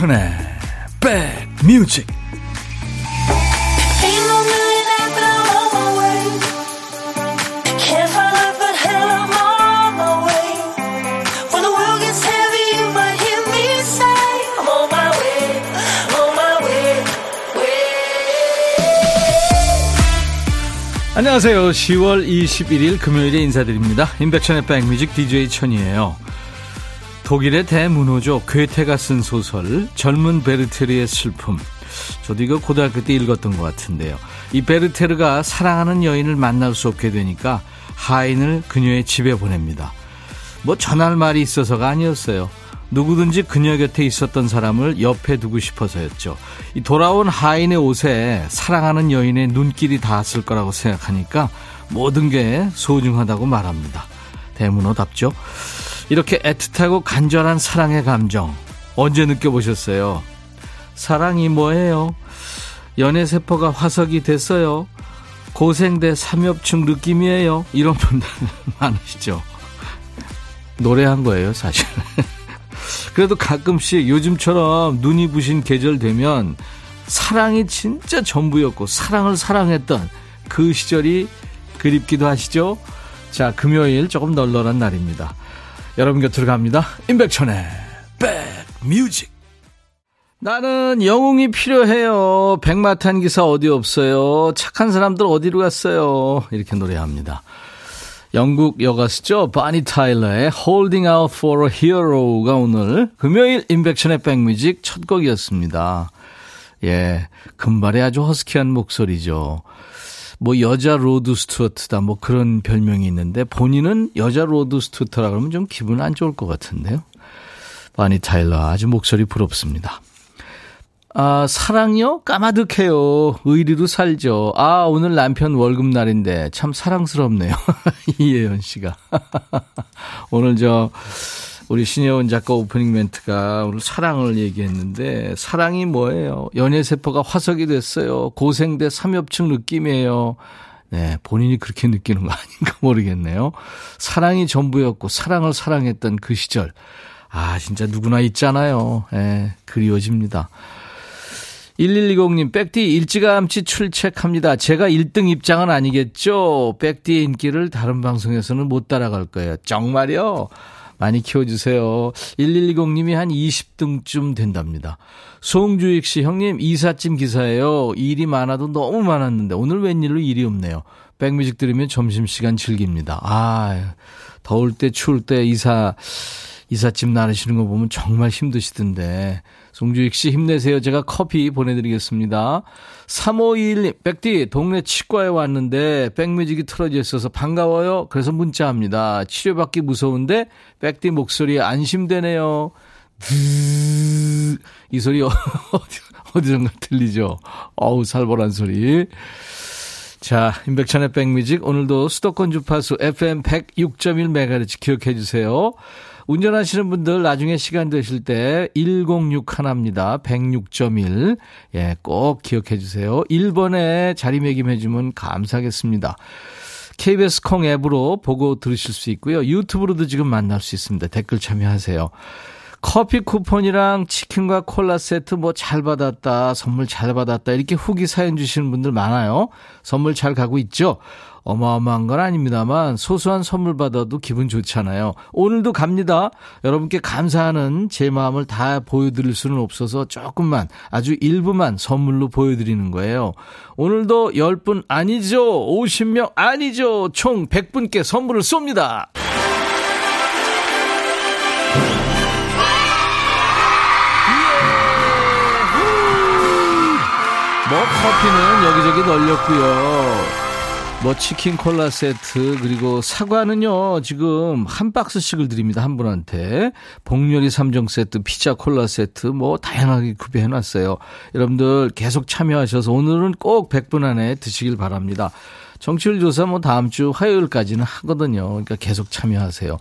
임백천의 백뮤직 안녕하세요. 10월 21일 금요일에 인사드립니다. 임백천의 백뮤직 DJ 천이에요. 독일의 대문호조 괴테가 쓴 소설 젊은 베르테르의 슬픔. 저도 이거 고등학교 때 읽었던 것 같은데요. 이 베르테르가 사랑하는 여인을 만날 수 없게 되니까 하인을 그녀의 집에 보냅니다. 뭐 전할 말이 있어서가 아니었어요. 누구든지 그녀 곁에 있었던 사람을 옆에 두고 싶어서였죠. 이 돌아온 하인의 옷에 사랑하는 여인의 눈길이 닿았을 거라고 생각하니까 모든 게 소중하다고 말합니다. 대문호답죠. 이렇게 애틋하고 간절한 사랑의 감정 언제 느껴보셨어요? 사랑이 뭐예요? 연애 세포가 화석이 됐어요. 고생대 삼엽충 느낌이에요. 이런 분들 많으시죠. 노래한 거예요, 사실. 그래도 가끔씩 요즘처럼 눈이 부신 계절 되면 사랑이 진짜 전부였고 사랑을 사랑했던 그 시절이 그립기도 하시죠? 자, 금요일 조금 널널한 날입니다. 여러분 곁으로 갑니다. 임백천의 백뮤직. 나는 영웅이 필요해요. 백마탄 기사 어디 없어요. 착한 사람들 어디로 갔어요. 이렇게 노래합니다. 영국 여가수죠. 바니 타일러의 Holding Out for a Hero가 오늘 금요일 임백천의 백뮤직 첫 곡이었습니다. 예, 금발의 아주 허스키한 목소리죠. 뭐 여자 로드 스튜어트다 뭐 그런 별명이 있는데 본인은 여자 로드 스튜어트라 그러면 좀 기분 안 좋을 것 같은데요. 보니 타일러 아주 목소리 부럽습니다. 아, 사랑요? 까마득해요. 의리로 살죠. 아, 오늘 남편 월급날인데 참 사랑스럽네요. 이예연 씨가. 오늘 저 우리 신혜원 작가 오프닝 멘트가 오늘 사랑을 얘기했는데 사랑이 뭐예요? 연애 세포가 화석이 됐어요. 고생대 삼엽층 느낌이에요. 네, 본인이 그렇게 느끼는 거 아닌가 모르겠네요. 사랑이 전부였고 사랑을 사랑했던 그 시절. 아, 진짜 누구나 있잖아요. 예, 네, 그리워집니다. 1120님, 백디 일찌감치 출첵합니다. 제가 1등 입장은 아니겠죠? 백디의 인기를 다른 방송에서는 못 따라갈 거예요. 정말요? 많이 키워주세요. 1120님이 한 20등쯤 된답니다. 송주익 씨, 형님, 이삿짐 기사예요. 일이 많아도 너무 많았는데, 오늘 웬일로 일이 없네요. 백뮤직 들으면 점심시간 즐깁니다. 아, 더울 때, 추울 때 이사, 이삿짐 나르시는 거 보면 정말 힘드시던데. 송주익 씨 힘내세요. 제가 커피 보내드리겠습니다. 3521님, 백디, 동네 치과에 왔는데 백뮤직이 틀어져 있어서 반가워요. 그래서 문자합니다. 치료받기 무서운데 백디 목소리 안심되네요. 이 소리 어디, 어디선가 들리죠? 어우, 살벌한 소리. 자, 임백천의 백뮤직 오늘도 수도권 주파수 FM 106.1MHz 기억해 주세요. 운전하시는 분들 나중에 시간 되실 때 106 하나입니다. 106.1. 예, 꼭 기억해 주세요. 1번에 자리매김해 주면 감사하겠습니다. KBS 콩 앱으로 보고 들으실 수 있고요. 유튜브로도 지금 만날 수 있습니다. 댓글 참여하세요. 커피 쿠폰이랑 치킨과 콜라 세트 뭐 잘 받았다, 선물 잘 받았다, 이렇게 후기 사연 주시는 분들 많아요. 선물 잘 가고 있죠? 어마어마한 건 아닙니다만 소소한 선물 받아도 기분 좋잖아요. 오늘도 갑니다. 여러분께 감사하는 제 마음을 다 보여드릴 수는 없어서 조금만 아주 일부만 선물로 보여드리는 거예요. 오늘도 10분 아니죠. 50명 아니죠. 총 100분께 선물을 쏩니다. 뭐 커피는 여기저기 널렸고요. 뭐 치킨 콜라 세트 그리고 사과는요 지금 한 박스씩을 드립니다 한 분한테. 복요리 3종 세트 피자 콜라 세트 뭐 다양하게 구비해 놨어요. 여러분들 계속 참여하셔서 오늘은 꼭 100분 안에 드시길 바랍니다. 정치율 조사 뭐 다음 주 화요일까지는 하거든요. 그러니까 계속 참여하세요.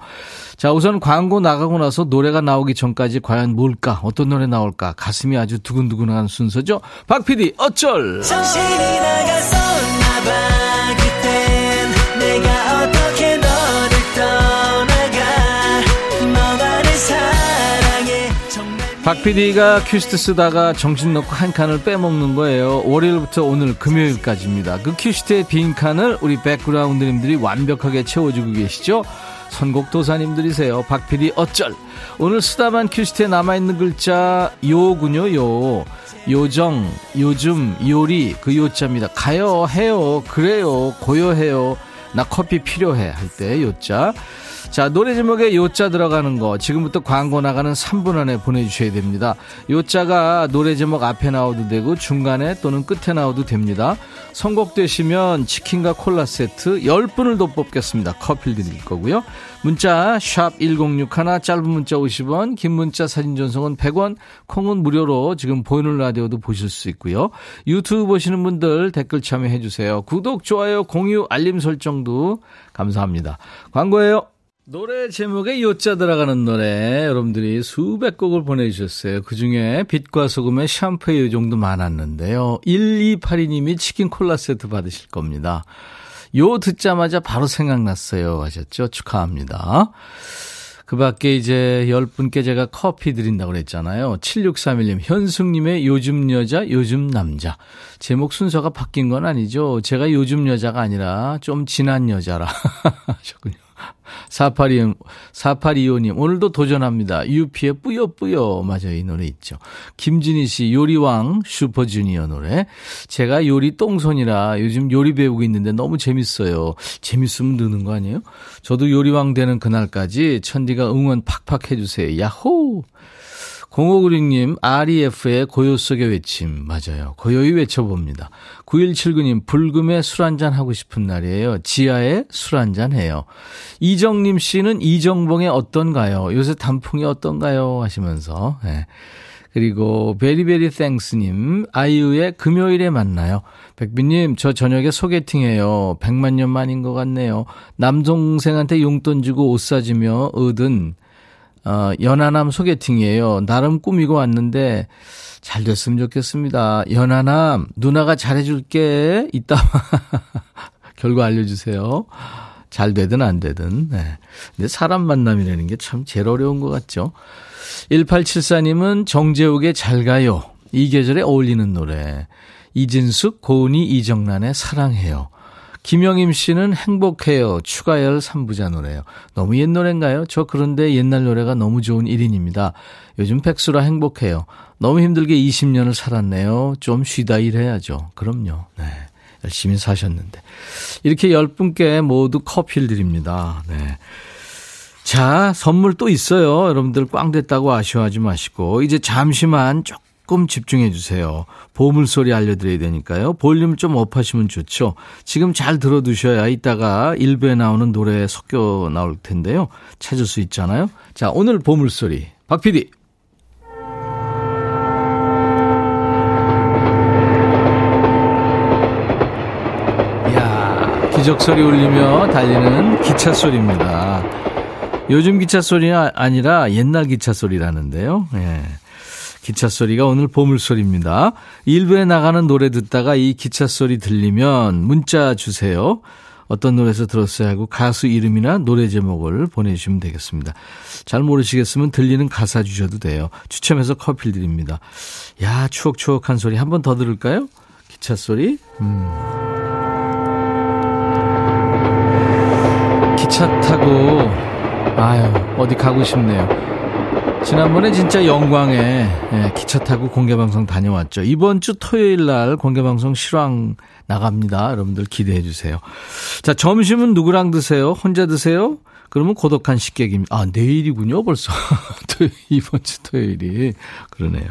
자 우선 광고 나가고 나서 노래가 나오기 전까지 과연 뭘까? 어떤 노래 나올까? 가슴이 아주 두근두근한 순서죠? 박 PD 어쩔! 정신이 나갔었나 봐 박 PD가 퀴스트 쓰다가 정신 놓고 한 칸을 빼먹는 거예요. 월요일부터 오늘 금요일까지입니다. 그 퀴스트의 빈 칸을 우리 백그라운드님들이 완벽하게 채워주고 계시죠? 선곡 도사님들이세요. 박 PD 어쩔. 오늘 쓰다만 퀴스트에 남아있는 글자 요군요, 요. 요정, 요즘, 요리, 그 요자입니다. 가요, 해요, 그래요, 고요해요. 나 커피 필요해 할 때 요자. 자, 노래 제목에 요자 들어가는 거 지금부터 광고 나가는 3분 안에 보내주셔야 됩니다. 요자가 노래 제목 앞에 나와도 되고 중간에 또는 끝에 나와도 됩니다. 선곡되시면 치킨과 콜라 세트 10분을 더 뽑겠습니다. 커피 드릴 거고요. 문자 1061, 짧은 문자 50원, 긴 문자 사진 전송은 100원, 콩은 무료로 지금 보이는 라디오도 보실 수 있고요. 유튜브 보시는 분들 댓글 참여해 주세요. 구독, 좋아요, 공유, 알림 설정도 감사합니다. 광고예요. 노래 제목에 요자 들어가는 노래 여러분들이 수백 곡을 보내주셨어요. 그중에 빛과 소금의 샴푸의 요정도 많았는데요. 1282님이 치킨 콜라 세트 받으실 겁니다. 요 듣자마자 바로 생각났어요 하셨죠? 축하합니다. 그 밖에 이제 10분께 제가 커피 드린다고 그랬잖아요. 7631님, 현숙님의 요즘 여자, 요즘 남자. 제목 순서가 바뀐 건 아니죠. 제가 요즘 여자가 아니라 좀 지난 여자라 하셨군요. 4825, 4825님, 오늘도 도전합니다. 유피의 뿌요뿌요. 맞아요. 이 노래 있죠. 김진희 씨, 요리왕 슈퍼주니어 노래. 제가 요리 똥손이라 요즘 요리 배우고 있는데 너무 재밌어요. 재밌으면 느는 거 아니에요? 저도 요리왕 되는 그날까지 천디가 응원 팍팍 해주세요. 야호! 0596님, REF의 고요 속의 외침. 맞아요. 고요히 외쳐봅니다. 9179님, 불금에 술 한잔 하고 싶은 날이에요. 지하에 술 한잔 해요. 이정님 씨는 이정봉의 어떤가요? 요새 단풍이 어떤가요? 하시면서. 네. 그리고 베리베리 땡스님, 아이유의 금요일에 만나요. 백비님, 저 저녁에 소개팅해요. 백만 년 만인 것 같네요. 남동생한테 용돈 주고 옷 사주며 얻은 어, 연하남 소개팅이에요. 나름 꾸미고 왔는데 잘 됐으면 좋겠습니다. 연하남, 누나가 잘해줄게. 이따 결과 알려주세요. 잘 되든 안 되든. 네. 근데 사람 만남이라는 게 참 제일 어려운 것 같죠. 1874님은 정재욱의 잘 가요. 이 계절에 어울리는 노래. 이진숙, 고은이, 이정란의 사랑해요. 김영임 씨는 행복해요. 추가열 3부자 노래요. 너무 옛 노래인가요? 저 그런데 옛날 노래가 너무 좋은 1인입니다. 요즘 백수라 행복해요. 너무 힘들게 20년을 살았네요. 좀 쉬다 일해야죠. 그럼요. 네. 열심히 사셨는데. 이렇게 10분께 모두 커피를 드립니다. 네. 자, 선물 또 있어요. 여러분들 꽝 됐다고 아쉬워하지 마시고. 이제 잠시만 조금 조금 집중해 주세요. 보물소리 알려드려야 되니까요. 볼륨 좀 업하시면 좋죠. 지금 잘 들어두셔야 이따가 일부에 나오는 노래 섞여 나올 텐데요. 찾을 수 있잖아요. 자, 오늘 보물소리. 박 PD. 이야, 기적소리 울리며 달리는 기차 소리입니다. 요즘 기차 소리가 아니라 옛날 기차 소리라는데요. 예. 기차 소리가 오늘 보물 소리입니다. 일부에 나가는 노래 듣다가 이 기차 소리 들리면 문자 주세요. 어떤 노래에서 들었어요 하고 가수 이름이나 노래 제목을 보내주시면 되겠습니다. 잘 모르시겠으면 들리는 가사 주셔도 돼요. 추첨해서 커피 드립니다. 야, 추억추억한 소리 한 번 더 들을까요? 기차 소리. 음. 기차 타고, 아유, 어디 가고 싶네요. 지난번에 진짜 영광에 예, 기차 타고 공개방송 다녀왔죠. 이번 주 토요일 날 공개방송 실황 나갑니다. 여러분들 기대해 주세요. 자, 점심은 누구랑 드세요? 혼자 드세요? 그러면 고독한 식객입니다. 아, 내일이군요, 벌써. 이번 주 토요일이. 그러네요.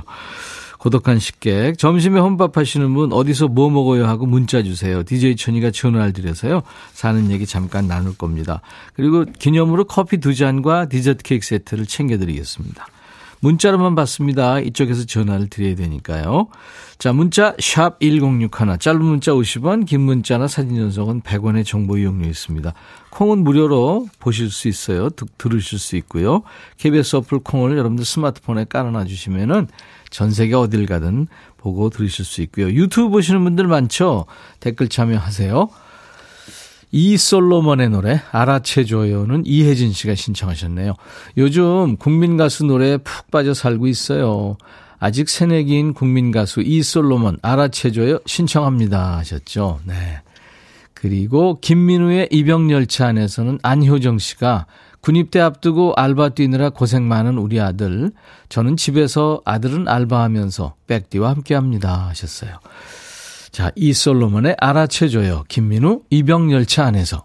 고독한 식객. 점심에 혼밥 하시는 분 어디서 뭐 먹어요 하고 문자 주세요. DJ 천이가 전화를 드려서요. 사는 얘기 잠깐 나눌 겁니다. 그리고 기념으로 커피 두 잔과 디저트 케이크 세트를 챙겨드리겠습니다. 문자로만 받습니다. 이쪽에서 전화를 드려야 되니까요. 자, 문자 샵 1061, 짧은 문자 50원, 긴 문자나 사진 전송은 100원의 정보 이용료 있습니다. 콩은 무료로 보실 수 있어요. 들으실 수 있고요. KBS 어플 콩을 여러분들 스마트폰에 깔아놔 주시면은 전 세계 어딜 가든 보고 들으실 수 있고요. 유튜브 보시는 분들 많죠? 댓글 참여하세요. 이 솔로몬의 노래 알아채줘요는 이혜진 씨가 신청하셨네요. 요즘 국민 가수 노래에 푹 빠져 살고 있어요. 아직 새내기인 국민 가수 이 솔로몬 알아채줘요 신청합니다 하셨죠. 네. 그리고 김민우의 입영열차 안에서는 안효정 씨가 군입대 앞두고 알바 뛰느라 고생 많은 우리 아들. 저는 집에서 아들은 알바하면서 백디와 함께 합니다 하셨어요. 자, 이솔로몬의 알아채줘요. 김민우 입영열차 안에서.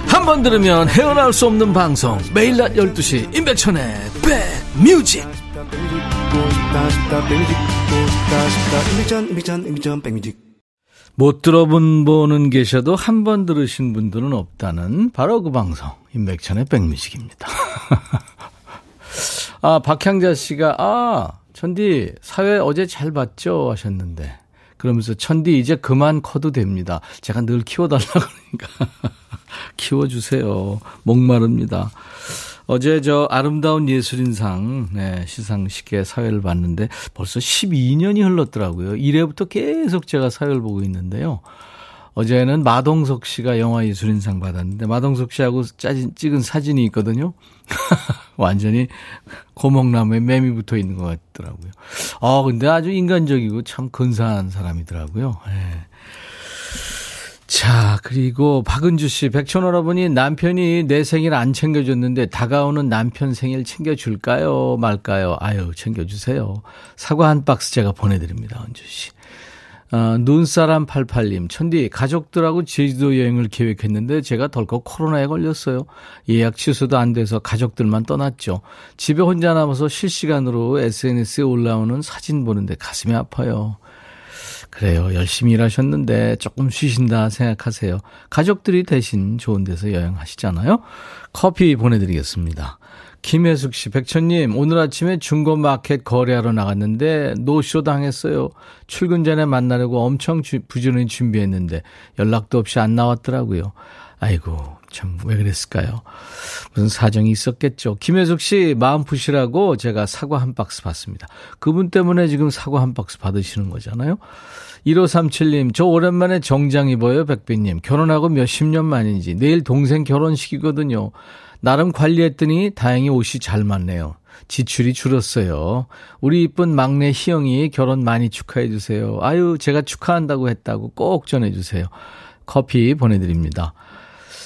한 번 들으면 헤어나올 수 없는 방송. 매일 낮 12시 임백천의 백뮤직. 못 들어본 분은 계셔도 한 번 들으신 분들은 없다는 바로 그 방송 임백천의 백뮤직입니다. 아 박향자 씨가 아 천디 사회 어제 잘 봤죠? 하셨는데. 그러면서 천디 이제 그만 커도 됩니다. 제가 늘 키워달라 그러니까 키워주세요. 목마릅니다. 어제 저 아름다운 예술인상 네, 시상식에 사회를 봤는데 벌써 12년이 흘렀더라고요. 이래부터 계속 제가 사회를 보고 있는데요. 어제는 마동석 씨가 영화 예술인상 받았는데 마동석 씨하고 짜진, 찍은 사진이 있거든요. 완전히 고목나무에 매미 붙어 있는 것 같더라고요. 아 근데 아주 인간적이고 참 근사한 사람이더라고요. 네. 자, 그리고 박은주 씨, 백천오라버니 남편이 내 생일 안 챙겨줬는데 다가오는 남편 생일 챙겨줄까요? 말까요? 아유, 챙겨주세요. 사과 한 박스 제가 보내드립니다, 은주 씨. 어, 눈사람 88님, 천디, 가족들하고 제주도 여행을 계획했는데 제가 덜컥 코로나에 걸렸어요. 예약 취소도 안 돼서 가족들만 떠났죠. 집에 혼자 남아서 실시간으로 SNS에 올라오는 사진 보는데 가슴이 아파요. 그래요. 열심히 일하셨는데 조금 쉬신다 생각하세요. 가족들이 대신 좋은 데서 여행하시잖아요. 커피 보내드리겠습니다. 김혜숙 씨, 백천님, 오늘 아침에 중고마켓 거래하러 나갔는데 노쇼 당했어요. 출근 전에 만나려고 엄청 부지런히 준비했는데 연락도 없이 안 나왔더라고요. 아이고, 참, 왜 그랬을까요? 무슨 사정이 있었겠죠. 김혜숙 씨, 마음 푸시라고 제가 사과 한 박스 받습니다. 그분 때문에 지금 사과 한 박스 받으시는 거잖아요. 1537님, 저 오랜만에 정장 입어요, 백빈님. 결혼하고 몇십 년 만인지. 내일 동생 결혼식이거든요. 나름 관리했더니 다행히 옷이 잘 맞네요. 지출이 줄었어요. 우리 이쁜 막내 희영이 결혼 많이 축하해 주세요. 아유, 제가 축하한다고 했다고 꼭 전해 주세요. 커피 보내드립니다.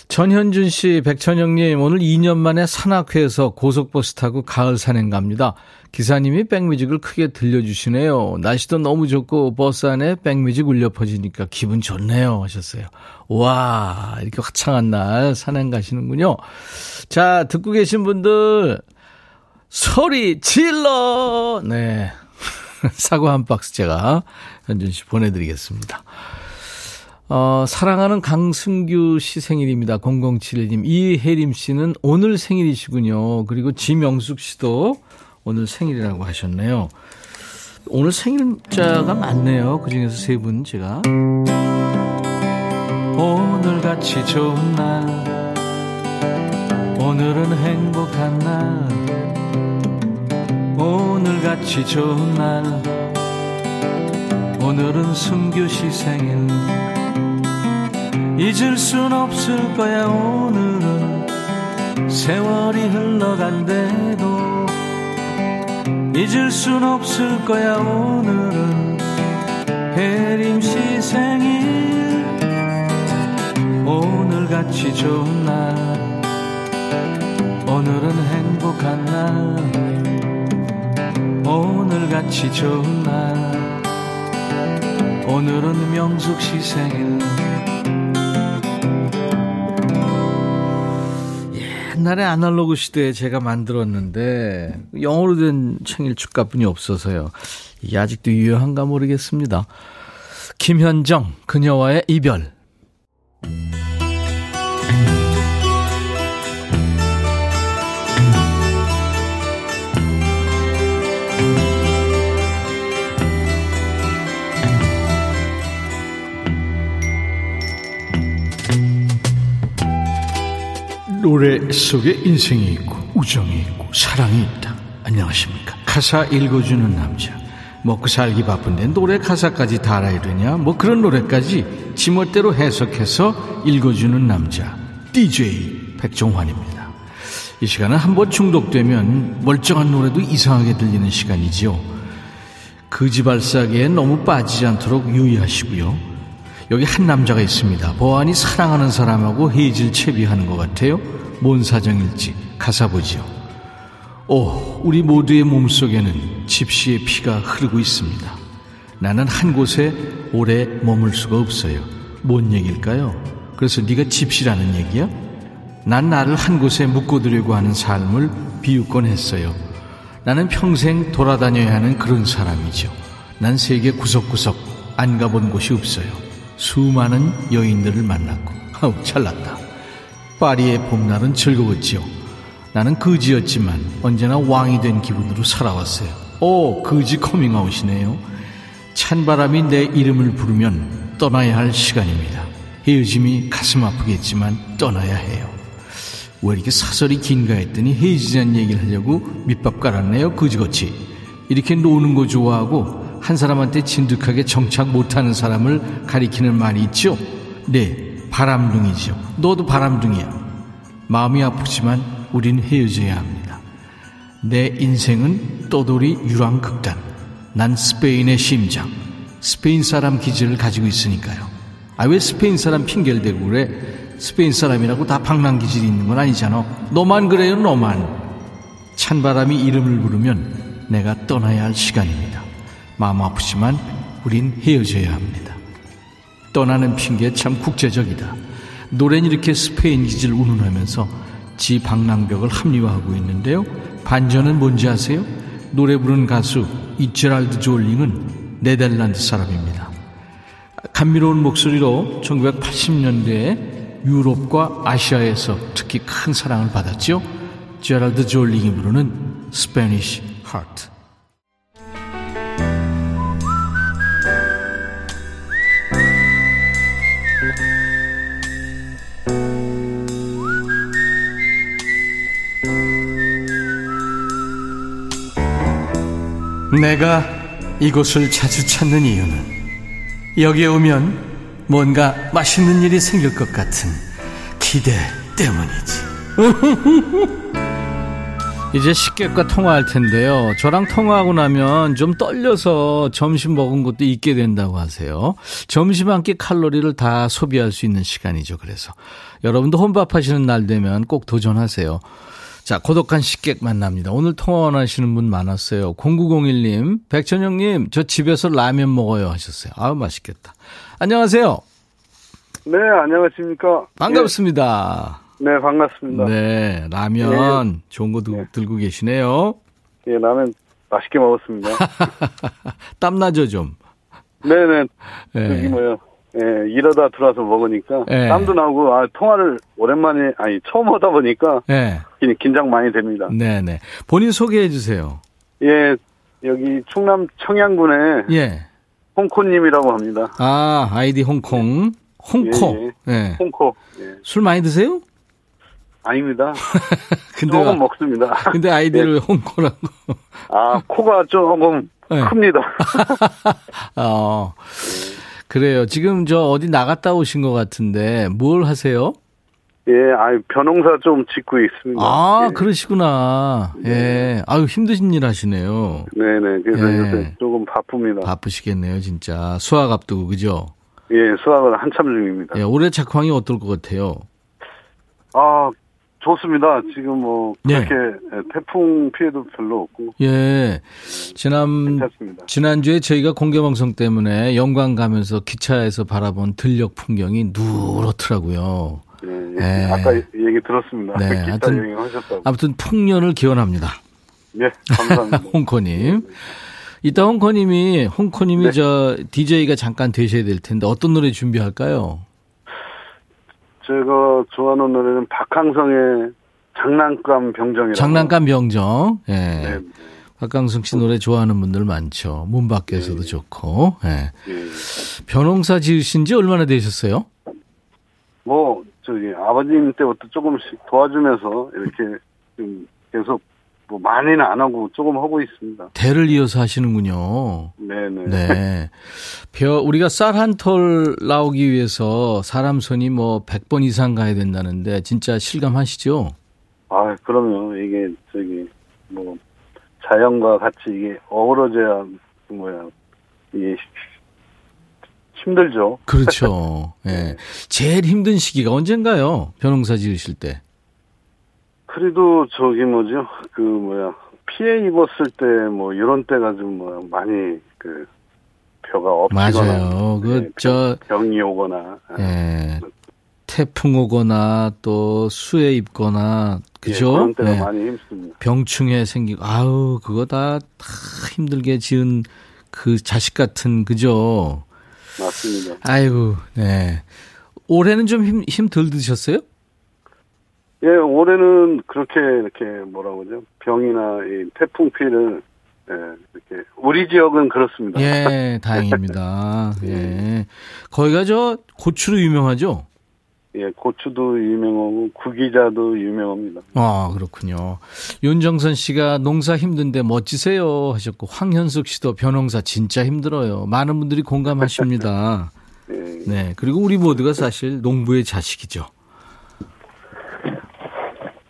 전현준 씨, 백천영님, 오늘 2년 만에 산악회에서 고속버스 타고 가을 산행 갑니다. 기사님이 백뮤직을 크게 들려주시네요. 날씨도 너무 좋고 버스 안에 백뮤직 울려 퍼지니까 기분 좋네요. 하셨어요. 와, 이렇게 화창한 날 산행 가시는군요. 자, 듣고 계신 분들, 소리 질러! 네. 사과 한 박스 제가 현준 씨 보내드리겠습니다. 어, 사랑하는 강승규 씨 생일입니다. 0071님. 이혜림 씨는 오늘 생일이시군요. 그리고 지명숙 씨도 오늘 생일이라고 하셨네요. 오늘 생일자가 많네요. 그 중에서 세 분 제가. 오늘 같이 좋은 날. 오늘은 행복한 날. 오늘 같이 좋은 날. 오늘은 승규 씨 생일. 잊을 순 없을 거야 오늘은. 세월이 흘러간대도 잊을 순 없을 거야 오늘은. 혜림 씨 생일 오늘같이 좋은 날. 오늘은 행복한 날. 오늘같이 좋은 날. 오늘은 명숙 씨 생일 옛날에 아날로그 시대에 제가 만들었는데 영어로 된 생일 축가뿐이 없어서요. 이게 아직도 유효한가 모르겠습니다. 김현정, 그녀와의 이별. 노래 속에 인생이 있고 우정이 있고 사랑이 있다. 안녕하십니까. 가사 읽어주는 남자. 먹고 살기 바쁜데 노래 가사까지 다 알아야 되냐? 뭐 그런 노래까지 지멋대로 해석해서 읽어주는 남자. DJ 백종환입니다. 이 시간은 한 번 중독되면 멀쩡한 노래도 이상하게 들리는 시간이지요. 그지발사기에 너무 빠지지 않도록 유의하시고요. 여기 한 남자가 있습니다. 보안이 사랑하는 사람하고 헤이즐 채비하는 것 같아요. 뭔 사정일지 가사 보지요. 오, 우리 모두의 몸속에는 집시의 피가 흐르고 있습니다. 나는 한 곳에 오래 머물 수가 없어요. 뭔 얘기일까요? 그래서 네가 집시라는 얘기야? 난 나를 한 곳에 묶어두려고 하는 삶을 비웃곤 했어요. 나는 평생 돌아다녀야 하는 그런 사람이죠. 난 세계 구석구석 안 가본 곳이 없어요. 수많은 여인들을 만났고 아우 잘났다. 파리의 봄날은 즐거웠지요. 나는 거지였지만 언제나 왕이 된 기분으로 살아왔어요. 오 거지 커밍아웃이네요. 찬바람이 내 이름을 부르면 떠나야 할 시간입니다. 헤어짐이 가슴 아프겠지만 떠나야 해요. 왜 이렇게 사설이 긴가 했더니 헤어지자는 얘기를 하려고 밑밥 깔았네요. 거지같이. 이렇게 노는 거 좋아하고 한 사람한테 진득하게 정착 못하는 사람을 가리키는 말이 있죠. 네, 바람둥이죠. 너도 바람둥이야. 마음이 아프지만 우린 헤어져야 합니다. 내 인생은 떠돌이 유랑극단. 난 스페인의 심장. 스페인 사람 기질을 가지고 있으니까요. 아, 왜 스페인 사람 핑계를 대고 그래? 스페인 사람이라고 다 방랑 기질이 있는 건 아니잖아. 너만 그래요, 너만. 찬바람이 이름을 부르면 내가 떠나야 할 시간입니다. 마음 아프지만 우린 헤어져야 합니다. 떠나는 핑계 참 국제적이다. 노래는 이렇게 스페인 기질 운운하면서 지 방랑벽을 합리화하고 있는데요. 반전은 뭔지 아세요? 노래 부르는 가수 제랄드 졸링은 네덜란드 사람입니다. 감미로운 목소리로 1980년대에 유럽과 아시아에서 특히 큰 사랑을 받았죠. 제랄드 졸링이 부르는 Spanish Heart. 내가 이곳을 자주 찾는 이유는 여기에 오면 뭔가 맛있는 일이 생길 것 같은 기대 때문이지. 이제 식객과 통화할 텐데요. 저랑 통화하고 나면 좀 떨려서 점심 먹은 것도 잊게 된다고 하세요. 점심 한 끼 칼로리를 다 소비할 수 있는 시간이죠. 그래서 여러분도 혼밥 하시는 날 되면 꼭 도전하세요. 자, 고독한 식객 만납니다. 오늘 통화 원하시는 분 많았어요. 0901님, 백천영님, 저 집에서 라면 먹어요 하셨어요. 아우, 맛있겠다. 안녕하세요. 네, 안녕하십니까. 반갑습니다. 예. 네, 반갑습니다. 네, 라면 네. 좋은 거 들, 네. 들고 계시네요. 예, 라면 맛있게 먹었습니다. 땀나죠, 좀. 네네. 네. 여기 뭐요. 예, 일하다 들어와서 먹으니까 네. 땀도 나고 아 통화를 오랜만에 아니 처음 하다 보니까 네. 긴- 긴장 많이 됩니다. 네네. 본인 소개해 주세요. 예, 여기 충남 청양군의 예. 홍코님이라고 합니다. 아, 아이디 홍콩. 홍코. 예, 예. 홍코. 예, 술 많이 드세요? 아닙니다. 근데, 조금 먹습니다. 근데 아이디를 왜 홍코라고. 아 코가 조금 네. 큽니다. 어. 그래요. 지금 저 어디 나갔다 오신 것 같은데 뭘 하세요? 예, 아 변홍사 좀 짓고 있습니다. 아, 예. 그러시구나. 예. 아유, 힘드신 일 하시네요. 네네. 그래서 예. 요새 조금 바쁩니다. 바쁘시겠네요, 진짜. 수학 앞두고, 그죠? 예, 수학을 한참 중입니다. 예, 올해 작황이 어떨 것 같아요? 아, 좋습니다. 지금 뭐, 예. 그렇게 태풍 피해도 별로 없고, 예. 지난, 괜찮습니다. 지난주에 저희가 공개 방송 때문에 영광 가면서 기차에서 바라본 들녘 풍경이 누렇더라고요. 예, 예. 예. 아까 얘기 들었습니다. 네, 하셨다고. 아무튼 풍년을 기원합니다. 예, 감사합니다. 홍코님. 이따 홍코님이, 홍코님이 네. 저, DJ가 잠깐 되셔야 될 텐데 어떤 노래 준비할까요? 제가 좋아하는 노래는 박항성의 장난감 병정이라고. 장난감 병정. 예. 네. 박강성 씨 노래 좋아하는 분들 많죠. 문 밖에서도 네. 좋고. 예. 예. 변홍사 지으신 지 얼마나 되셨어요? 뭐 저기 아버님 때부터 조금씩 도와주면서 이렇게 좀 계속 뭐 많이는 안 하고 조금 하고 있습니다. 대를 이어서 하시는군요. 네네. 네. 벼, 우리가 쌀한톨 나오기 위해서 사람 손이 뭐 100번 이상 가야 된다는데 진짜 실감하시죠? 아 그럼요. 이게 저기 뭐 자연과 같이 이게 어우러져야 그 뭐야 이게 힘들죠. 그렇죠. 예. 제일 힘든 시기가 언젠가요? 변홍사 지으실 때. 그래도 저기 뭐죠 그 뭐야 피해 입었을 때 뭐 이런 때가 좀 뭐 많이 그 벼가 엎치거나 맞아요. 그, 네, 저, 병, 이 오거나 예. 태풍 오거나 또 수해 입거나, 그죠? 예, 그런 때가 예. 많이 힘듭니다. 병충해 생기고, 아우, 그거 다, 다 힘들게 지은 그 자식 같은, 그죠? 맞습니다. 아이고, 네. 올해는 좀 힘, 힘 덜 드셨어요? 예, 올해는 그렇게 이렇게 뭐라고 그러죠? 병이나 이 태풍 피해를 예, 이렇게 우리 지역은 그렇습니다. 예, 다행입니다. 예. 거기가 저 고추로 유명하죠? 예, 고추도 유명하고 구기자도 유명합니다. 아, 그렇군요. 윤정선 씨가 농사 힘든데 멋지세요 하셨고, 황현숙 씨도 변홍사 진짜 힘들어요. 많은 분들이 공감하십니다. 예, 네. 그리고 우리 모두가 사실 농부의 자식이죠.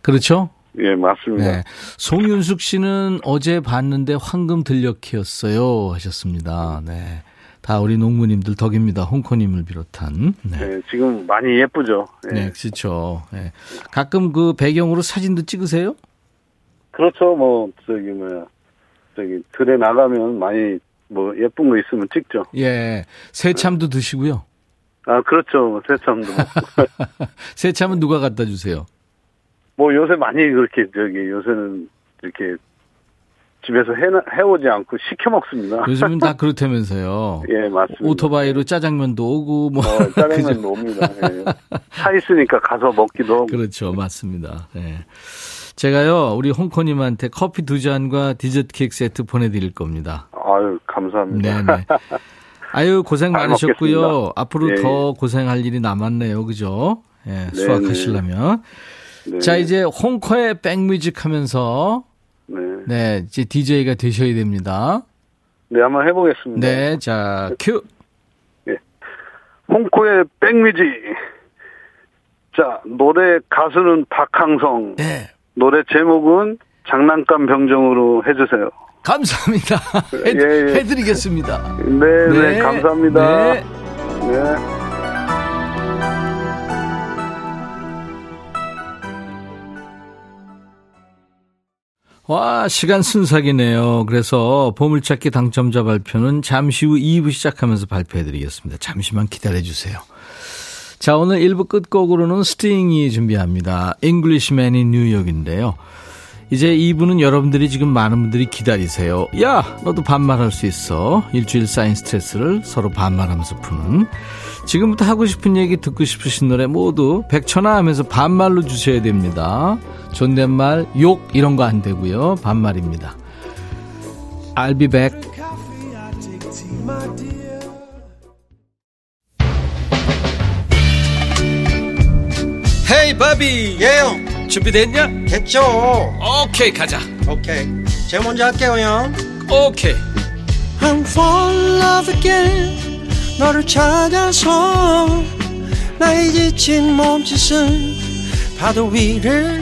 그렇죠? 예, 맞습니다. 네. 송윤숙 씨는 어제 봤는데 황금 들녘이었어요 하셨습니다. 네. 다 우리 농부님들 덕입니다. 홍코님을 비롯한. 네. 예, 지금 많이 예쁘죠. 예. 네, 그렇죠. 네. 가끔 그 배경으로 사진도 찍으세요? 그렇죠. 뭐 저기 뭐야 저기 들에 나가면 많이 뭐 예쁜 거 있으면 찍죠. 예. 새참도 드시고요. 아, 그렇죠. 새참도. 새참은 누가 갖다 주세요? 뭐 요새 많이 그렇게 저기 요새는 이렇게 집에서 해 해오지 않고 시켜 먹습니다. 요즘은 다 그렇다면서요. 예, 맞습니다. 오토바이로 짜장면도 오고 뭐 어, 짜장면도 옵니다. 예. 차 있으니까 가서 먹기도 하고. 그렇죠. 맞습니다. 예. 제가요, 우리 홍코님한테 커피 두 잔과 디저트 케이크 세트 보내드릴 겁니다. 아유, 감사합니다. 네네. 아유, 고생 잘 많으셨고요. 앞으로 예, 더 고생할 일이 남았네요. 그죠? 예, 수학하시려면. 네. 자, 이제 홍코의 백뮤직 하면서, 네. 네, 이제 DJ가 되셔야 됩니다. 네, 한번 해보겠습니다. 네, 자, 큐. 홍코의 백뮤직. 자, 노래 가수는 박항성. 네. 노래 제목은 장난감 병정으로 해주세요. 감사합니다. 해, 예, 예. 해드리겠습니다. 네, 네, 감사합니다. 네. 네. 와, 시간 순삭이네요. 그래서 보물찾기 당첨자 발표는 잠시 후 2부 시작하면서 발표해드리겠습니다. 잠시만 기다려주세요. 자, 오늘 1부 끝곡으로는 스팅이 준비합니다. Englishman in New York인데요. 이제 2부는 여러분들이 지금 많은 분들이 기다리세요. 야, 너도 반말할 수 있어. 일주일 쌓인 스트레스를 서로 반말하면서 푸는. 지금부터 하고 싶은 얘기 듣고 싶으신 노래 모두 백천화 하면서 반말로 주셔야 됩니다. 존댓말, 욕 이런 거 안 되고요. 반말입니다. I'll be back. 헤이 바비 예영 준비됐냐? 됐죠 오케이 가자 오케이 제가 먼저 할게요 형 오케이 I'm fall in love again 너를 찾아서 나의 지친 몸짓은 파도 위를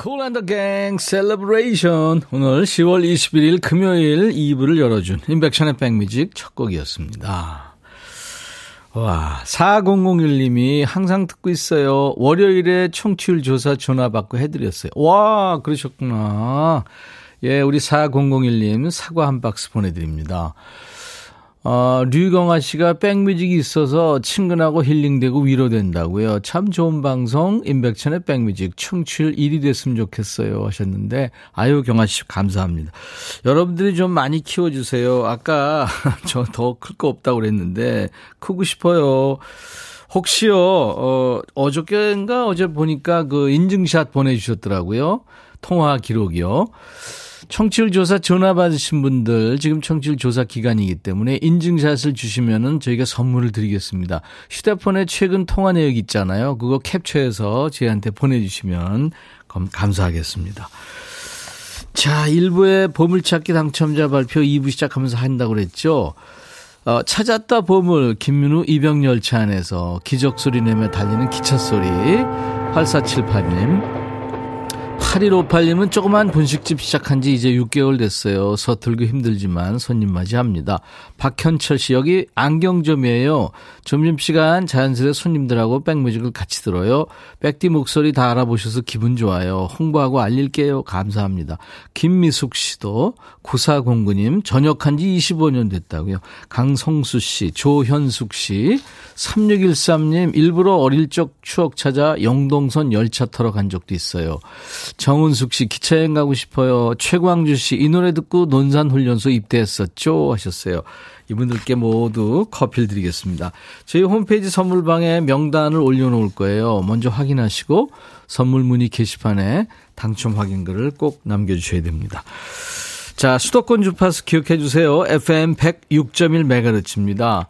Kool & The Gang Celebration 오늘 10월 21일 금요일 2부를 열어준 임백천의 백뮤직 첫 곡이었습니다. 와 4001님이 항상 듣고 있어요. 월요일에 청취율 조사 전화 받고 해드렸어요. 와 그러셨구나. 예, 우리 4001님 사과 한 박스 보내드립니다. 어, 류경아 씨가 백뮤직이 있어서 친근하고 힐링되고 위로된다고요. 참 좋은 방송, 임백천의 백뮤직 청취율 1위 됐으면 좋겠어요 하셨는데, 아유, 경아 씨 감사합니다. 여러분들이 좀 많이 키워주세요. 아까 저 더 클 거 없다고 그랬는데, 크고 싶어요. 혹시요, 어, 어저께인가 어제 보니까 그 인증샷 보내주셨더라고요. 통화 기록이요. 청취율 조사 전화 받으신 분들 지금 청취율 조사 기간이기 때문에 인증샷을 주시면은 저희가 선물을 드리겠습니다. 휴대폰에 최근 통화 내역 있잖아요. 그거 캡처해서 저희한테 보내주시면 감사하겠습니다. 자, 1부의 보물찾기 당첨자 발표 2부 시작하면서 한다고 그랬죠. 어, 찾았다 보물 김민우 이병열차 안에서 기적소리 내며 달리는 기차소리 8478님 8158님은 조그만 분식집 시작한 지 이제 6개월 됐어요. 서툴고 힘들지만 손님 맞이합니다. 박현철 씨, 여기 안경점이에요. 점심시간 자연스레 손님들하고 백뮤직을 같이 들어요. 백디 목소리 다 알아보셔서 기분 좋아요. 홍보하고 알릴게요. 감사합니다. 김미숙 씨도 9409님, 전역한 지 25년 됐다고요. 강성수 씨, 조현숙 씨, 3613님, 일부러 어릴 적 추억 찾아 영동선 열차 타러 간 적도 있어요. 정은숙 씨, 기차여행 가고 싶어요. 최광주 씨, 이 노래 듣고 논산훈련소 입대했었죠? 하셨어요. 이분들께 모두 커피를 드리겠습니다. 저희 홈페이지 선물방에 명단을 올려놓을 거예요. 먼저 확인하시고 선물 문의 게시판에 당첨 확인글을 꼭 남겨주셔야 됩니다. 자, 수도권 주파수 기억해 주세요. FM 106.1MHz입니다.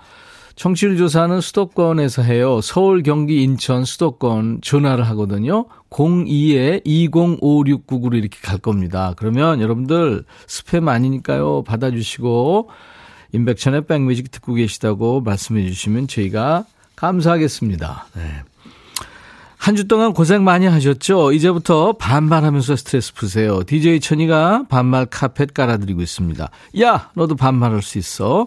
청취율 조사는 수도권에서 해요. 서울, 경기, 인천, 수도권 전화를 하거든요. 02에 205699로 이렇게 갈 겁니다. 그러면 여러분들 스팸 아니니까요. 받아주시고 임백천의 백뮤직 듣고 계시다고 말씀해 주시면 저희가 감사하겠습니다. 네. 한주 동안 고생 많이 하셨죠? 이제부터 반말하면서 스트레스 푸세요. DJ 천이가 반말 카펫 깔아드리고 있습니다. 야, 너도 반말할 수 있어.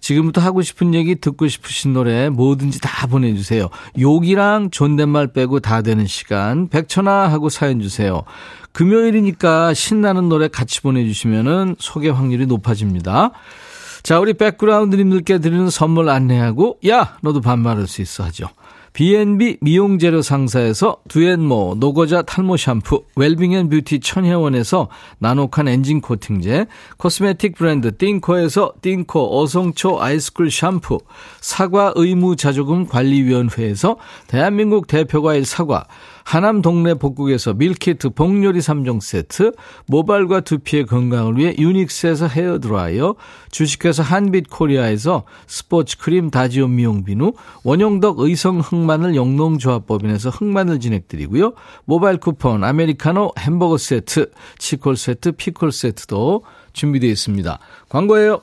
지금부터 하고 싶은 얘기, 듣고 싶으신 노래 뭐든지 다 보내주세요. 욕이랑 존댓말 빼고 다 되는 시간. 백천아 하고 사연 주세요. 금요일이니까 신나는 노래 같이 보내주시면은 소개 확률이 높아집니다. 자, 우리 백그라운드님들께 드리는 선물 안내하고, 야, 너도 반말할 수 있어 하죠. B&B 미용재료 상사에서 두앤모 노고자 탈모 샴푸, 웰빙앤 뷰티 천혜원에서 나노칸 엔진 코팅제, 코스메틱 브랜드 띵코에서 띵코 어성초 아이스쿨 샴푸, 사과 의무 자조금 관리위원회에서 대한민국 대표과일 사과, 하남 동네 복국에서 밀키트 복요리 3종 세트, 모발과 두피의 건강을 위해 유닉스에서 헤어드라이어, 주식회사 한빛코리아에서 스포츠 크림 다지온 미용 비누, 원용덕 의성 흑마늘 영농조합법인에서 흑마늘 진행드리고요. 모바일 쿠폰, 아메리카노 햄버거 세트, 치콜 세트, 피콜 세트도 준비되어 있습니다. 광고예요.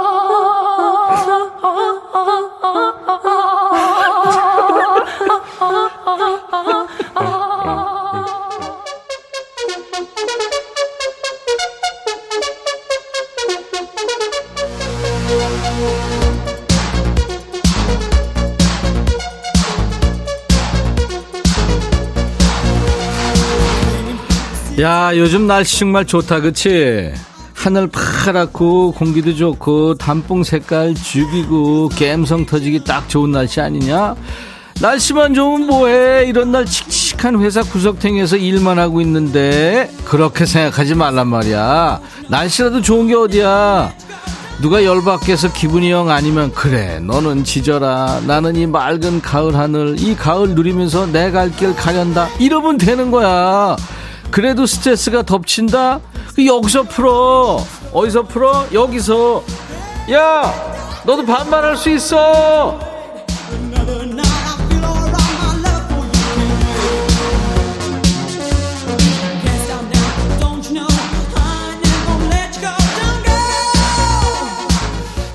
야, 요즘 날씨 정말 좋다, 그치? 하늘 파랗고, 공기도 좋고, 단풍 색깔 죽이고, 갬성 터지기 딱 좋은 날씨 아니냐? 날씨만 좋으면 뭐해? 이런 날 칙칙한 회사 구석탱이에서 일만 하고 있는데, 그렇게 생각하지 말란 말이야. 날씨라도 좋은 게 어디야? 누가 열받게서 기분이 영 아니면 그래 너는 지져라 나는 이 맑은 가을 하늘 이 가을 누리면서 내 갈 길 가련다 이러면 되는 거야 그래도 스트레스가 덮친다? 그 여기서 풀어. 어디서 풀어? 여기서. 야! 너도 반말할 수 있어!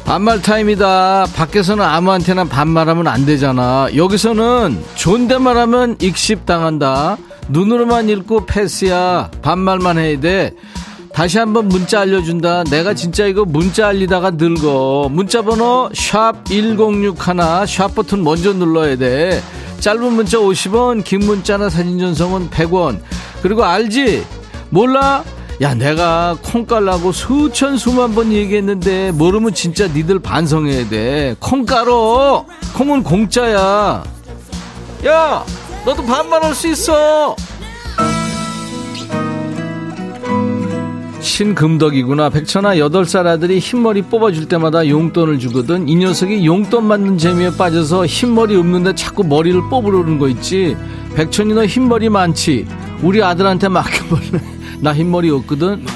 반말 타임이다. 밖에서는 아무한테나 반말하면 안 되잖아. 여기서는 존댓말하면 익십당한다. 눈으로만 읽고 패스야. 반말만 해야 돼. 다시 한번 문자 알려준다. 내가 진짜 이거 문자 알리다가 늙어. 문자 번호 샵 1061, 샵 버튼 먼저 눌러야 돼. 짧은 문자 50원, 긴 문자나 사진 전송은 100원. 그리고 알지? 몰라? 야 내가 콩 깔라고 수천 수만 번 얘기했는데 모르면 진짜 니들 반성해야 돼콩 깔어 콩은 공짜야 야 너도 반말할 수 있어. 신금덕이구나. 백천아 여덟 살 아들이 흰머리 뽑아줄 때마다 용돈을 주거든 이 녀석이 용돈 맞는 재미에 빠져서 흰머리 없는데 자꾸 머리를 뽑으려는 거 있지. 백천이 너 흰머리 많지? 우리 아들한테 맡겨볼래? 나 흰머리 없거든.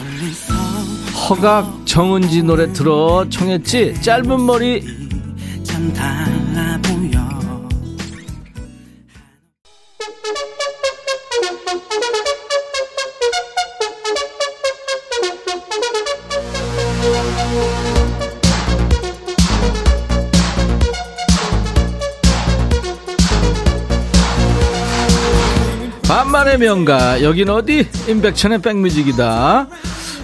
허각 정은지 노래 들어. 청했지? 짧은 머리. 참 달라 보여 반만의 명가 여긴 어디? 임백천의 백뮤직이다.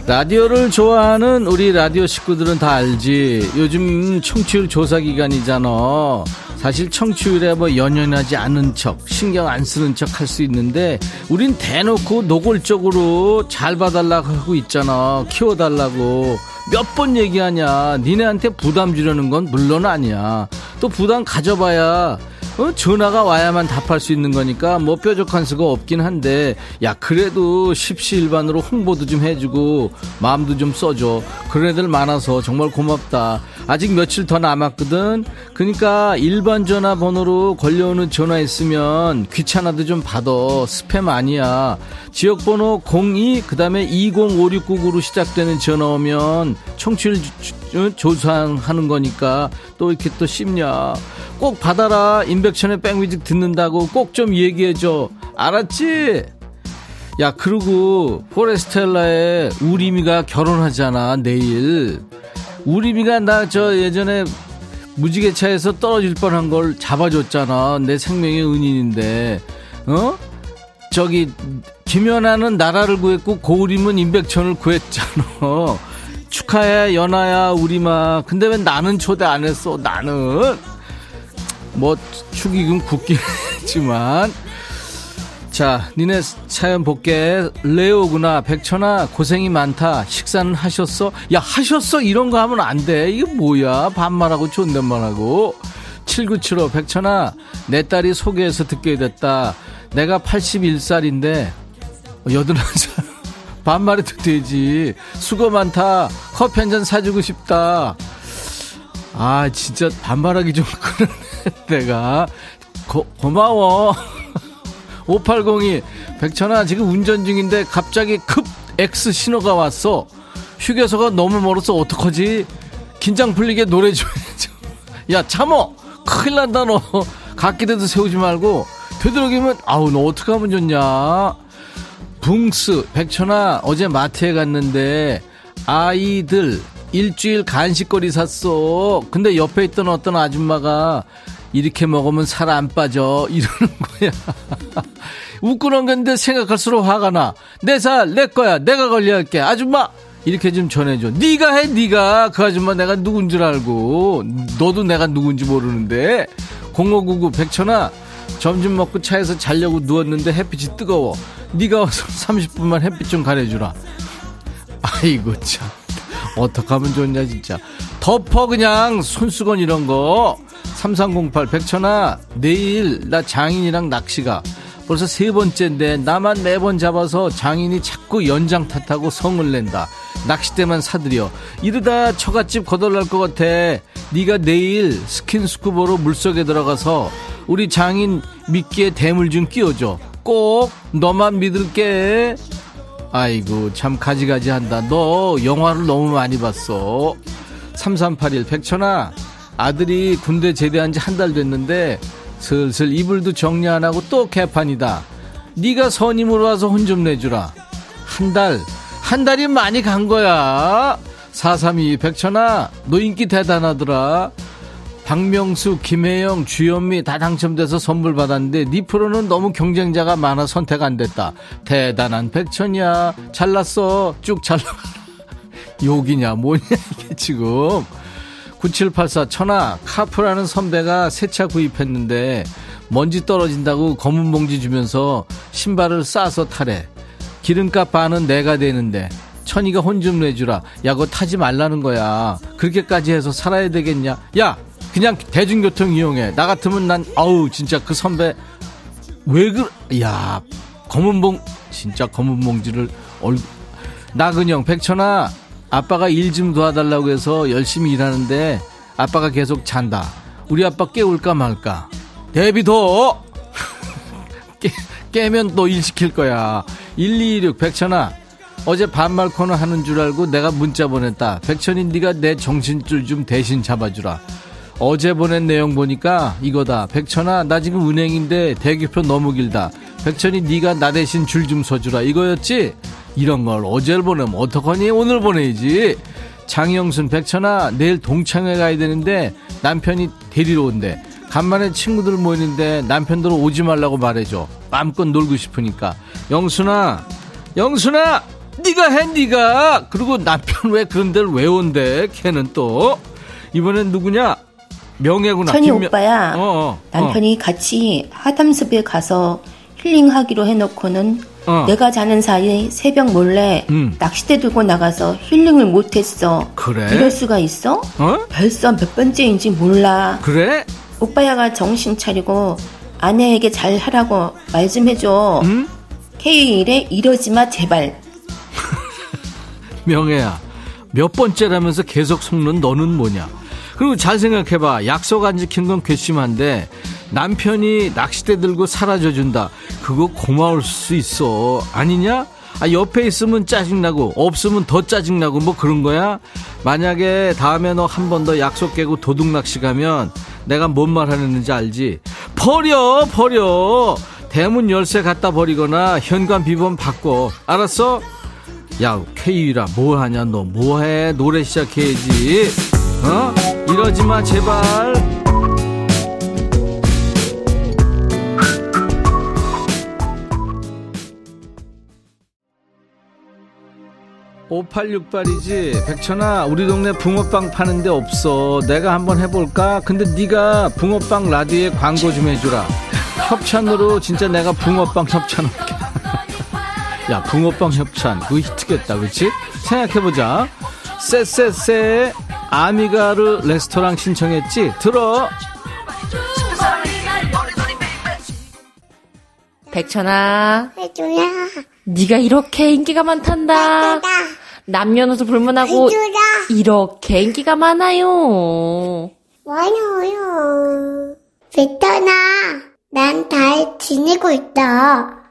라디오를 좋아하는 우리 라디오 식구들은 다 알지. 요즘 청취율 조사 기간이잖아 사실 청취율에 뭐 연연하지 않은 척 신경 안 쓰는 척 할 수 있는데 우린 대놓고 노골적으로 잘 봐달라고 하고 있잖아. 키워달라고. 몇 번 얘기하냐. 니네한테 부담 주려는 건 물론 아니야. 또 부담 가져봐야 어, 전화가 와야만 답할 수 있는 거니까 뭐 뾰족한 수가 없긴 한데 야 그래도 십시일반으로 홍보도 좀 해주고 마음도 좀 써줘. 그런 애들 많아서 정말 고맙다. 아직 며칠 더 남았거든. 그러니까 일반 전화번호로 걸려오는 전화 있으면 귀찮아도 좀 받아. 스팸 아니야. 지역번호 02 그 다음에 205699로 시작되는 전화 오면 청취율 조사하는 거니까 또 이렇게 또 씹냐 꼭 받아라. 임백천의 백뮤직 듣는다고 꼭 좀 얘기해줘. 알았지? 야 그리고 포레스텔라의 우리미가 결혼하잖아 내일. 우리미가 나 저 예전에 무지개차에서 떨어질 뻔한 걸 잡아줬잖아. 내 생명의 은인인데. 어? 저기 김연아는 나라를 구했고 고우림은 임백천을 구했잖아. 축하해 연아야 우리마. 근데 왜 나는 초대 안 했어 나는 뭐 축의금 굳긴 했지만. 자 니네 사연 볼게 레오구나. 백천아 고생이 많다. 식사는 하셨어? 야 하셨어? 이런 거 하면 안 돼. 이게 뭐야? 반말하고 존댓말하고. 7975 백천아 내 딸이 소개해서 듣게 됐다. 내가 81살인데 81살 반말해도 되지. 수고 많다. 커피 한 잔 사주고 싶다 아 진짜 반말하기 좀 그러네 내가. 고, 고마워. 5802 백천아 지금 운전 중인데 갑자기 급 X 신호가 왔어. 휴게소가 너무 멀어서 어떡하지? 긴장 풀리게 노래 줘야죠 야 참어! 큰일 난다 너. 갓기대도 세우지 말고. 되도록이면 아우 너 어떡하면 좋냐? 붕스 백천아 어제 마트에 갔는데 아이들 일주일 간식거리 샀어. 근데 옆에 있던 어떤 아줌마가 이렇게 먹으면 살 안 빠져. 이러는 거야. 웃고 넘겼는데 생각할수록 화가 나. 내 살 내 거야. 내가 관리할게. 아줌마! 이렇게 좀 전해줘. 네가 해 네가. 그 아줌마 내가 누군 줄 알고. 너도 내가 누군지 모르는데. 0599 백천아 점심 먹고 차에서 자려고 누웠는데 햇빛이 뜨거워. 네가 와서 30분만 햇빛 좀 가려주라. 아이고 참 어떡 하면 좋냐 진짜. 덮어 그냥. 손수건 이런 거. 3308 백천아 내일 나 장인이랑 낚시가. 벌써 세 번째인데 나만 매번 잡아서 장인이 자꾸 연장 탓하고 성을 낸다. 낚싯대만 사들여. 이러다 처갓집 거덜날 것 같아. 네가 내일 스킨스쿠버로 물속에 들어가서 우리 장인 미끼에 대물 좀 끼워줘. 꼭 너만 믿을게 아이고 참 가지가지 한다 너 영화를 너무 많이 봤어 3381 백천아 아들이 군대 제대한 지 한 달 됐는데 슬슬 이불도 정리 안 하고 또 개판이다. 네가 선임으로 와서 혼 좀 내주라. 한 달, 한 달이 많이 간 거야. 432 백천아 너 인기 대단하더라 박명수, 김혜영, 주현미 다 당첨돼서 선물 받았는데 니 프로는 너무 경쟁자가 많아 선택 안 됐다. 대단한 백천이야. 잘났어. 쭉 잘나. 욕이냐 뭐냐 이게 지금. 9784 천하 카프라는 선배가 새 차 구입했는데 먼지 떨어진다고 검은 봉지 주면서 신발을 싸서 타래. 기름값 반은 내가 되는데 천이가 혼 좀 내주라. 야, 그거 타지 말라는 거야. 그렇게까지 해서 살아야 되겠냐? 야, 그냥 대중교통 이용해. 나 같으면 난, 아우, 진짜 그 선배, 왜 그, 야, 검은 봉, 진짜 검은 봉지를, 얼, 나근영, 백천아, 아빠가 일 좀 도와달라고 해서 열심히 일하는데, 아빠가 계속 잔다. 우리 아빠 깨울까 말까. 대비도! 깨, 깨면 또 일 시킬 거야. 1226, 백천아, 어제 반말 코너 하는 줄 알고 내가 문자 보냈다. 백천이 네가 내 정신줄 좀 대신 잡아주라. 어제 보낸 내용 보니까 이거다. 백천아, 나 지금 은행인데 대기표 너무 길다. 백천이 네가 나 대신 줄 좀 서주라. 이거였지? 이런 걸 어제를 보내면 어떡하니? 오늘 보내야지. 장영순, 백천아, 내일 동창회 가야 되는데 남편이 데리러 온대. 간만에 친구들 모이는데 남편들 오지 말라고 말해줘. 마음껏 놀고 싶으니까. 영순아, 영순아, 네가 해, 네가. 그리고 남편 왜 그런 데를 왜 온대? 걔는 또. 이번엔 누구냐? 명예구나. 천이 김명... 오빠야. 어, 어, 남편이 같이 하담숲에 가서 힐링하기로 해놓고는 어. 내가 자는 사이 새벽 몰래 음. 낚싯대 들고 나가서 힐링을 못했어. 그래? 이럴 수가 있어? 어? 벌써 몇 번째인지 몰라. 그래? 오빠야가 정신 차리고 아내에게 잘 하라고 말 좀 해줘. 응? K1에 이러지 마 제발. 명예야. 몇 번째라면서 계속 속는 너는 뭐냐? 그리고 잘 생각해봐. 약속 안 지킨 건 괘씸한데 남편이 낚싯대 들고 사라져준다. 그거 고마울 수 있어. 아니냐? 아, 옆에 있으면 짜증나고 없으면 더 짜증나고 뭐 그런 거야? 만약에 다음에 너 한 번 더 약속 깨고 도둑 낚시 가면 내가 뭔 말 하는지 알지? 버려 버려 대문 열쇠 갖다 버리거나 현관 비번 바꿔 알았어? 야 케이라 뭐 하냐 너 뭐 해 노래 시작해야지 어? 이러지 마 제발. 5868이지. 백천아 우리 동네 붕어빵 파는데 없어. 내가 한번 해볼까? 근데 네가 붕어빵 라디오에 광고 좀 해주라. 협찬으로 진짜 내가 붕어빵 협찬할게. 야 붕어빵 협찬. 그거 히트겠다 그치? 생각해보자. 쎄쎄쎄 아미가르 레스토랑 신청했지 들어 백천아, 해줘라. 네가 이렇게 인기가 많단다. 남녀노소 불문하고 해줘라. 이렇게 인기가 많아요. 많아요. 베터나, 난잘 지내고 있다.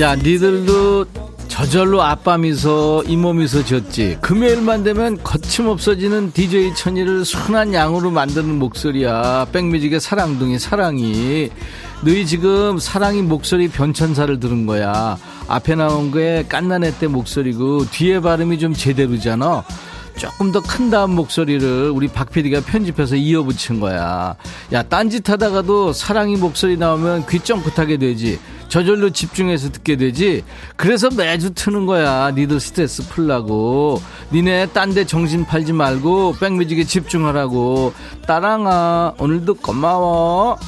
야, 니들도 저절로 아빠 미소, 이모 미소 졌지. 금요일만 되면 거침없어지는 DJ 천이를 순한 양으로 만드는 목소리야. 백뮤직의 사랑둥이, 사랑이. 너희 지금 사랑이 목소리 변천사를 들은 거야. 앞에 나온 게 깐나네 때 목소리고, 뒤에 발음이 좀 제대로잖아. 조금 더 큰 다음 목소리를 우리 박 PD가 편집해서 이어붙인 거야. 야, 딴짓 하다가도 사랑이 목소리 나오면 귀 쫑긋하게 되지. 저절로 집중해서 듣게 되지. 그래서 매주 트는 거야. 니들 스트레스 풀라고. 니네 딴 데 정신 팔지 말고 백뮤직에 집중하라고. 따랑아, 오늘도 고마워.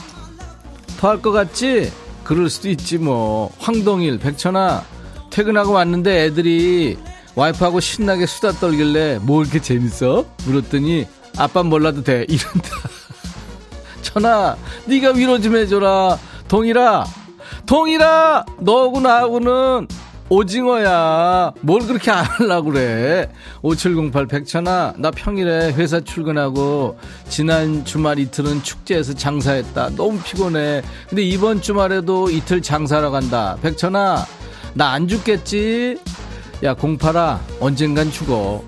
더 할 것 같지? 그럴 수도 있지 뭐. 황동일, 백천아, 퇴근하고 왔는데 애들이 와이프하고 신나게 수다 떨길래 뭐 이렇게 재밌어? 물었더니 아빠 몰라도 돼 이런다. 천아, 네가 위로 좀 해줘라. 동일아, 동일아, 너하고 나하고는 오징어야. 뭘 그렇게 안 하려고 그래. 5708 백천아, 나 평일에 회사 출근하고 지난 주말 이틀은 축제에서 장사했다. 너무 피곤해. 근데 이번 주말에도 이틀 장사하러 간다. 백천아, 나 안 죽겠지? 야 공파라 언젠간 죽어.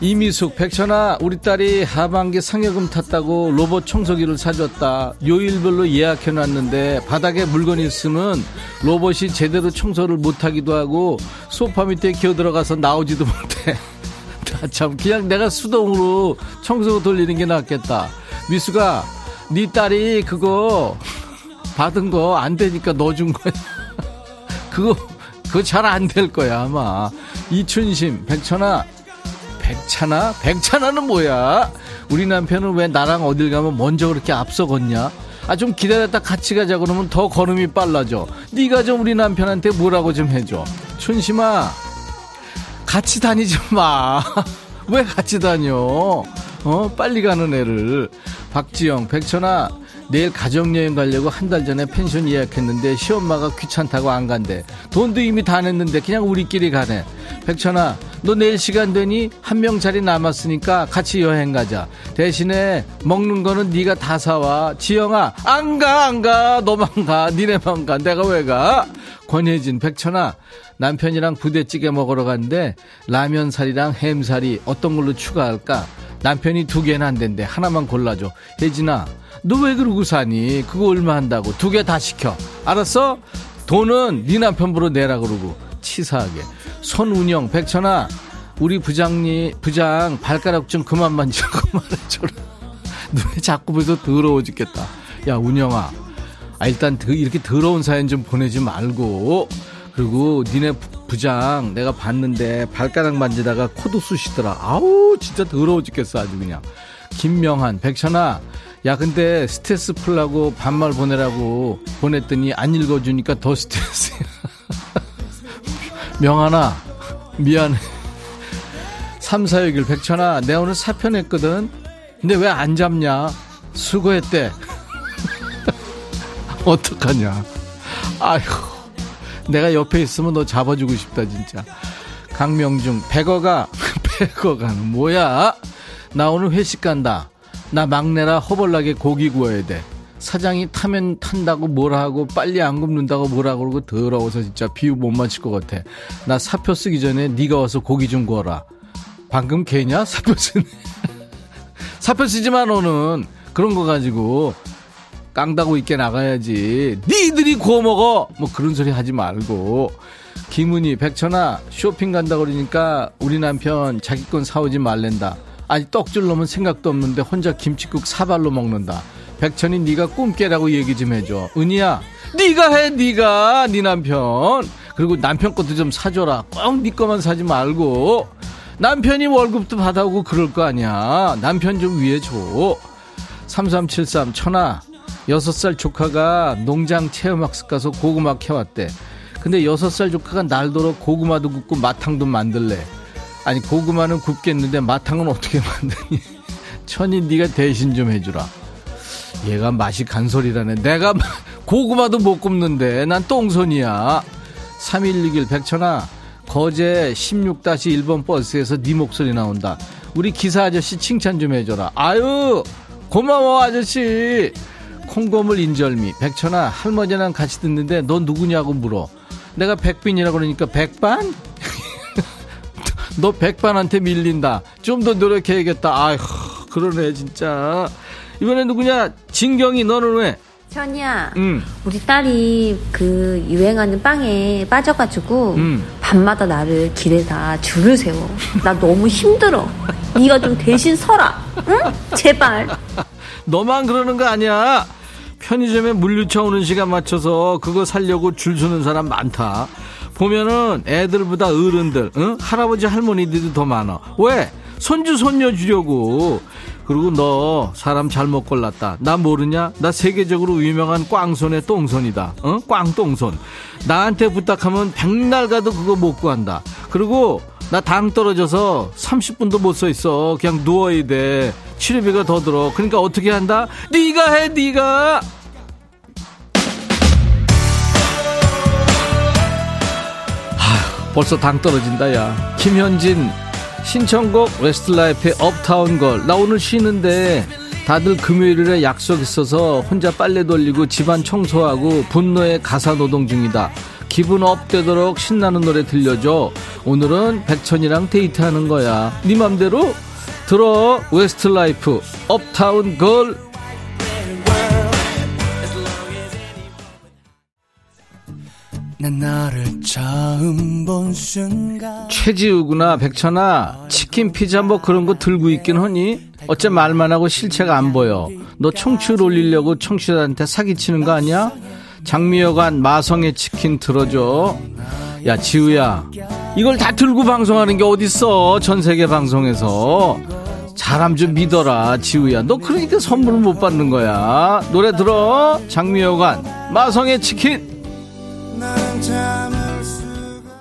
이미숙 백천아 우리 딸이 하반기 상여금 탔다고 로봇 청소기를 사줬다. 요일별로 예약해놨는데 바닥에 물건 있으면 로봇이 제대로 청소를 못하기도 하고 소파 밑에 기어 들어가서 나오지도 못해. 나참 그냥 내가 수동으로 청소 돌리는 게 낫겠다. 미숙아 네 딸이 그거 받은 거 안 되니까 넣어준 거야. 그거 그거 잘 안 될 거야 아마 이춘심 백천아 백찬아? 백찬아는 뭐야? 우리 남편은 왜 나랑 어딜 가면 먼저 그렇게 앞서 걷냐? 아 좀 기다렸다 같이 가자 그러면 더 걸음이 빨라져. 네가 좀 우리 남편한테 뭐라고 좀 해줘. 춘심아, 같이 다니지 마. 왜 같이 다녀? 어 빨리 가는 애를. 박지영, 백천아. 내일 가족여행 가려고 한 달 전에 펜션 예약했는데 시엄마가 귀찮다고 안 간대. 돈도 이미 다 냈는데 그냥 우리끼리 가네. 백천아, 너 내일 시간 되니? 한 명 자리 남았으니까 같이 여행 가자. 대신에 먹는 거는 네가 다 사와. 지영아, 안 가, 안 가. 너만 가. 니네만 가. 내가 왜 가? 권혜진, 백천아, 남편이랑 부대찌개 먹으러 갔는데 라면 살이랑 햄 살이 어떤 걸로 추가할까? 남편이 두 개는 안 된대. 하나만 골라줘. 혜진아, 너 왜 그러고 사니? 그거 얼마 한다고. 두 개 다 시켜. 알았어? 돈은 네 남편부로 내라 그러고. 치사하게. 손운영, 백천아, 우리 부장님, 부장 발가락 좀 그만 만지고 말해줘라. 눈에 자꾸 보여서 더러워 죽겠다. 야, 운영아. 아, 일단 더- 이렇게 더러운 사연 좀 보내지 말고. 그리고 니네 부- 부장 내가 봤는데 발가락 만지다가 코도 쑤시더라. 아우, 진짜 더러워 죽겠어, 아주 그냥. 김명한, 백천아. 야, 근데 스트레스 풀라고 반말 보내라고 보냈더니 안 읽어주니까 더 스트레스야. 명한아, 미안해. 3, 4, 6일 백천아, 내 오늘 사표 냈거든? 근데 왜 안 잡냐? 수고했대. 어떡하냐. 아휴, 내가 옆에 있으면 너 잡아주고 싶다, 진짜. 강명중, 백어가, 백어가는 뭐야? 나 오늘 회식 간다. 나 막내라 허벌나게 고기 구워야 돼. 사장이 타면 탄다고 뭐라 하고 빨리 안 굽는다고 뭐라 그러고 더러워서 진짜 비유 못 맞힐 것 같아. 나 사표 쓰기 전에 네가 와서 고기 좀 구워라. 방금 걔냐? 사표 쓰네. 사표 쓰지 마 너는. 그런 거 가지고 깡다고 있게 나가야지. 니들이 구워 먹어. 뭐 그런 소리 하지 말고. 김은희, 백천아 쇼핑 간다 그러니까 우리 남편 자기 건 사오지 말랜다. 아니 떡줄 놈은 생각도 없는데 혼자 김치국 사발로 먹는다. 백천이 네가 꿈 깨라고 얘기 좀 해줘. 은희야, 네가 해, 네가 네 남편. 그리고 남편 것도 좀 사줘라. 꼭네 거만 사지 말고. 남편이 월급도 받아오고 그럴 거 아니야. 남편 좀 위해 줘. 3373 천하 여섯 살 조카가 농장 체험학습 가서 고구마 캐왔대. 근데 여섯 살 조카가 날도로 고구마도 굽고 마탕도 만들래. 아니 고구마는 굽겠는데 마탕은 어떻게 만드니? 천이 네가 대신 좀 해주라. 얘가 맛이 간소리라네. 내가 마- 고구마도 못 굽는데 난 똥손이야. 3161 백천아 거제 16-1번 버스에서 네 목소리 나온다. 우리 기사 아저씨 칭찬 좀 해줘라. 아유 고마워 아저씨. 콩고물 인절미 백천아 할머니랑 같이 듣는데 너 누구냐고 물어. 내가 백빈이라고 그러니까 백반? 너 백반한테 밀린다. 좀 더 노력해야겠다. 아휴 그러네 진짜. 이번에 누구냐? 진경이 너는 왜? 천이야, 응. 우리 딸이 그 유행하는 빵에 빠져가지고 음. 밤마다 나를 길에다 줄을 세워. 나 너무 힘들어. 네가 좀 대신 서라. 응? 제발. 너만 그러는 거 아니야. 편의점에 물류차 오는 시간 맞춰서 그거 살려고 줄 서는 사람 많다. 보면은 애들보다 어른들, 응? 할아버지 할머니들이 더 많아. 왜? 손주 손녀 주려고. 그리고 너 사람 잘못 골랐다. 나 모르냐? 나 세계적으로 유명한 꽝손의 똥손이다. 어? 꽝똥손. 나한테 부탁하면 백날 가도 그거 못 구한다. 그리고 나 당 떨어져서 30분도 못 서 있어. 그냥 누워야 돼. 치료비가 더 들어. 그러니까 어떻게 한다? 네가 해, 네가. 벌써 당 떨어진다, 야. 김현진 신청곡 웨스트라이프의 Uptown Girl. 나 오늘 쉬는데 다들 금요일에 약속 있어서 혼자 빨래 돌리고 집안 청소하고 분노의 가사 노동 중이다. 기분 up 되도록 신나는 노래 들려줘. 오늘은 백천이랑 데이트하는 거야. 네 맘대로 들어. 웨스트라이프 Uptown Girl. 최지우구나 백천아. 치킨 피자 뭐 그런 거 들고 있긴 하니? 어째 말만 하고 실체가 안 보여. 너 청취율 올리려고 청취자한테 사기치는 거 아니야? 장미여관 마성의 치킨 들어줘. 야 지우야. 이걸 다 들고 방송하는 게 어딨어? 전 세계 방송에서. 사람 좀 믿어라 지우야. 너 그러니까 선물을 못 받는 거야. 노래 들어. 장미여관 마성의 치킨 나는 참을 수가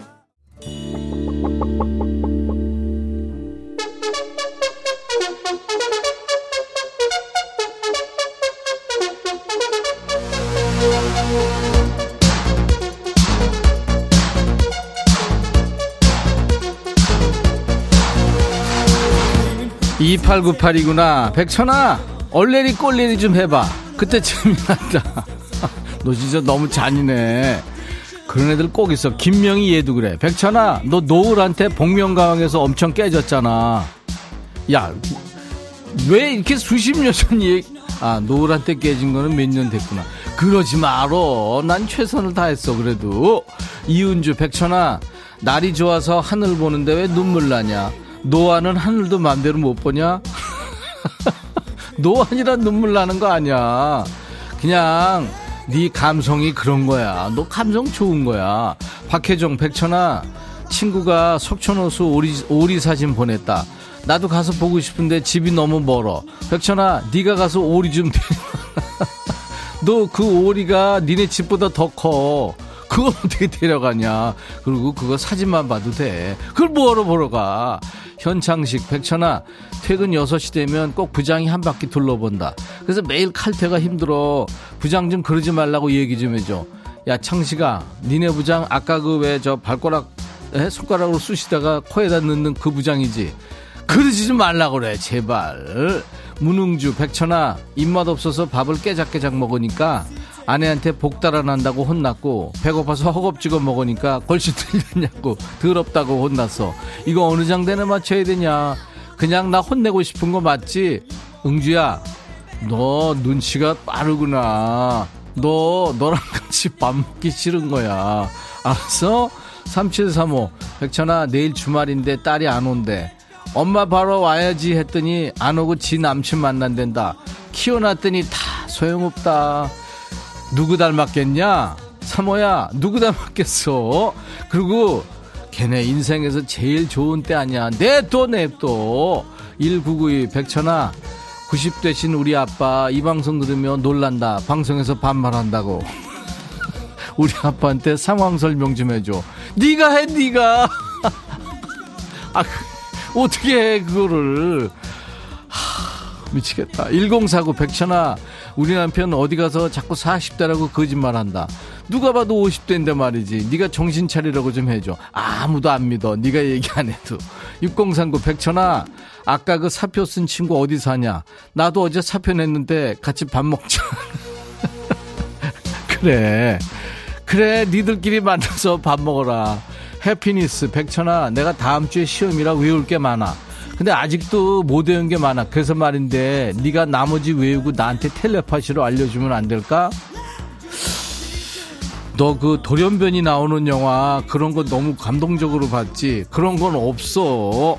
이팔구팔이구나. 백천아 얼레리 꼴레리 좀 해봐. 그때 재미난다. 너 진짜 너무 잔인해 그런 애들 꼭 있어. 김명희 얘도 그래. 백천아 너 노을한테 복면가왕에서 엄청 깨졌잖아. 야 왜 이렇게 수십 년 전 얘기 아 노을한테 깨진 거는 몇 년 됐구나. 그러지 말어. 난 최선을 다했어 그래도. 이은주 백천아 날이 좋아서 하늘 보는데 왜 눈물 나냐? 노안은 하늘도 맘대로 못 보냐? 노안이란 눈물 나는 거 아니야. 그냥 네 감성이 그런 거야 너 감성 좋은 거야 박혜정 백천아 친구가 속초호수 오리, 오리 사진 보냈다 나도 가서 보고 싶은데 집이 너무 멀어 백천아 네가 가서 오리 좀 너 그 오리가 니네 집보다 더 커. 그거 어떻게 데려가냐. 그리고 그거 사진만 봐도 돼. 그걸 뭐하러 보러 가. 현창식, 백천아, 퇴근 6시 되면 꼭 부장이 한 바퀴 둘러본다. 그래서 매일 칼퇴가 힘들어. 부장 좀 그러지 말라고 얘기 좀 해줘. 야, 창식아, 니네 부장 아까 그 왜 저 발가락, 에? 손가락으로 쑤시다가 코에다 넣는 그 부장이지. 그러지 좀 말라 그래 제발 문흥주 백천아 입맛 없어서 밥을 깨작깨작 먹으니까 아내한테 복 달아난다고 혼났고 배고파서 허겁지겁 먹으니까 골치 들렸냐고 더럽다고 혼났어. 이거 어느 장단에 맞춰야 되냐? 그냥 나 혼내고 싶은 거 맞지? 응주야 너 눈치가 빠르구나. 너 너랑 같이 밥 먹기 싫은 거야. 알았어? 3735 백천아 내일 주말인데 딸이 안 온대. 엄마 바로 와야지 했더니 안 오고 지 남친 만난댄다. 키워놨더니 다 소용없다. 누구 닮았겠냐? 사모야, 누구 닮았겠어? 그리고 걔네 인생에서 제일 좋은 때 아니야. 냅둬, 냅둬. 1992 백천아, 90 대신 우리 아빠 이 방송 들으면 놀란다. 방송에서 반말한다고. 우리 아빠한테 상황 설명 좀 해줘. 네가 해, 네가. 아, 어떻게 해 그거를 하, 미치겠다 1049 백천아 우리 남편 어디 가서 자꾸 40대라고 거짓말한다. 누가 봐도 50대인데 말이지. 네가 정신 차리라고 좀 해줘. 아무도 안 믿어. 네가 얘기 안 해도. 6039 백천아 아까 그 사표 쓴 친구 어디 사냐? 나도 어제 사표 냈는데 같이 밥 먹자. 그래. 그래 니들끼리 만나서 밥 먹어라. 해피니스. 백천아 내가 다음 주에 시험이라 외울 게 많아 근데 아직도 못 외운 게 많아. 그래서 말인데 네가 나머지 외우고 나한테 텔레파시로 알려주면 안 될까? 너 그 돌연변이 나오는 영화 그런 거 너무 감동적으로 봤지? 그런 건 없어.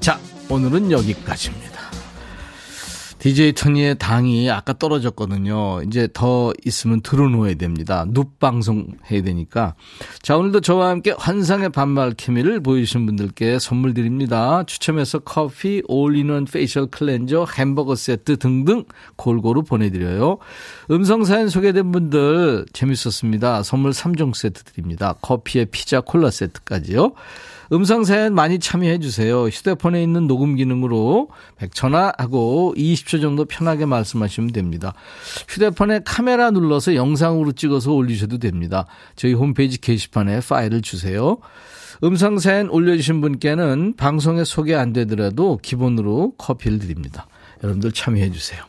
자 오늘은 여기까지입니다 DJ 토니의 당이 아까 떨어졌거든요. 이제 더 있으면 들어놓아야 됩니다. 눕 방송 해야 되니까. 자, 오늘도 저와 함께 환상의 반말 케미를 보여주신 분들께 선물 드립니다. 추첨해서 커피, all-in-one facial cleanser, 햄버거 세트 등등 골고루 보내드려요. 음성사연 소개된 분들 재밌었습니다. 선물 3종 세트 드립니다. 커피에 피자, 콜라 세트까지요. 음성 사연 많이 참여해 주세요. 휴대폰에 있는 녹음 기능으로 백천아 하고 20초 정도 편하게 말씀하시면 됩니다. 휴대폰에 카메라 눌러서 영상으로 찍어서 올리셔도 됩니다. 저희 홈페이지 게시판에 파일을 주세요. 음성 사연 올려주신 분께는 방송에 소개 안 되더라도 기본으로 커피를 드립니다. 여러분들 참여해 주세요.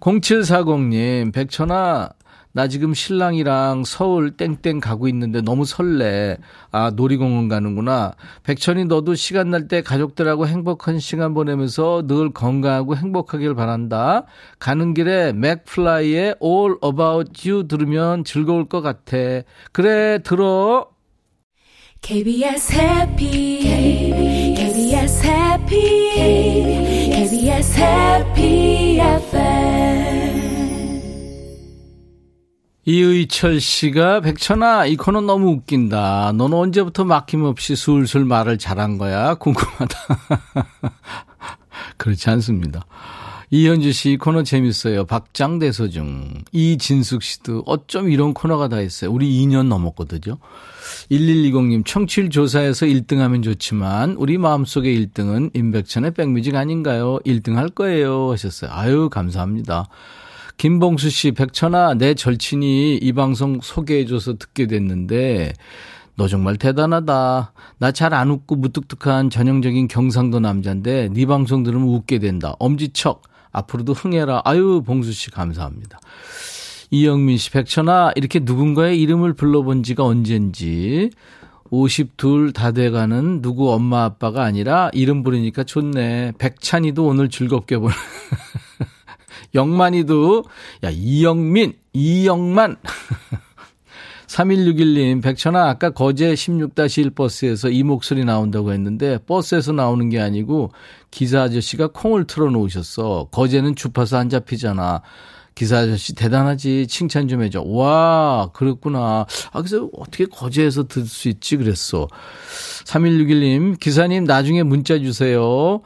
0740님, 백천아, 나 지금 신랑이랑 서울 땡땡 가고 있는데 너무 설레. 아, 놀이공원 가는구나. 백천이 너도 시간 날 때 가족들하고 행복한 시간 보내면서 늘 건강하고 행복하길 바란다. 가는 길에 맥플라이의 All About You 들으면 즐거울 것 같아. 그래, 들어. KBS 해피 KBS 해피 KBS 해피 이의철 씨가 백천아 이 코너 너무 웃긴다. 너는 언제부터 막힘없이 술술 말을 잘한 거야? 궁금하다. 그렇지 않습니다. 이현주 씨 이 코너 재밌어요. 박장대소 중. 이진숙 씨도 어쩜 이런 코너가 다 있어요. 우리 2년 넘었거든요. 1120님 청취율 조사에서 1등 하면 좋지만 우리 마음속의 1등은 임백천의 백뮤직 아닌가요? 1등 할 거예요 하셨어요. 아유 감사합니다. 김봉수 씨, 백천아, 내 절친이 이 방송 소개해줘서 듣게 됐는데, 너 정말 대단하다. 나 잘 안 웃고 무뚝뚝한 전형적인 경상도 남자인데, 네 방송 들으면 웃게 된다. 엄지척. 앞으로도 흥해라. 아유, 봉수 씨, 감사합니다. 이영민 씨, 백천아, 이렇게 누군가의 이름을 불러본 지가 언젠지, 52 다 돼가는 누구 엄마 아빠가 아니라 이름 부르니까 좋네. 백찬이도 오늘 즐겁게 보내. 영만이도, 야, 이영민, 이영만. 3161님, 백천아, 아까 거제 16-1 버스에서 이 목소리 나온다고 했는데, 버스에서 나오는 게 아니고, 기사 아저씨가 콩을 틀어 놓으셨어. 거제는 주파수 안 잡히잖아. 기사 아저씨 대단하지. 칭찬 좀 해줘. 와, 그렇구나. 아, 그래서 어떻게 거제에서 들 수 있지? 그랬어. 3161님, 기사님 나중에 문자 주세요.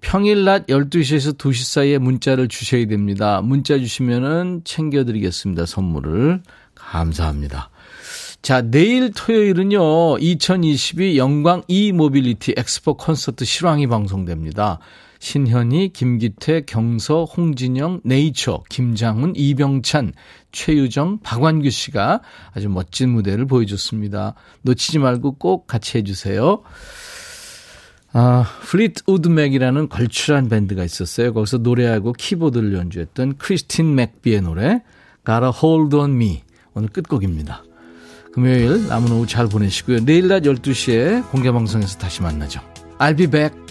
평일 낮 12시에서 2시 사이에 문자를 주셔야 됩니다. 문자 주시면은 챙겨드리겠습니다. 선물을. 감사합니다. 자, 내일 토요일은요, 2022 영광 e-모빌리티 엑스포 콘서트 실황이 방송됩니다. 신현희, 김기태, 경서, 홍진영, 네이처, 김장훈, 이병찬, 최유정, 박완규 씨가 아주 멋진 무대를 보여줬습니다. 놓치지 말고 꼭 같이 해주세요. 아, Fleetwood Mac이라는 걸출한 밴드가 있었어요. 거기서 노래하고 키보드를 연주했던 크리스틴 맥비의 노래 Got a Hold on Me 오늘 끝곡입니다. 금요일 남은 오후 잘 보내시고요. 내일 낮 12시에 공개방송에서 다시 만나죠. I'll be back.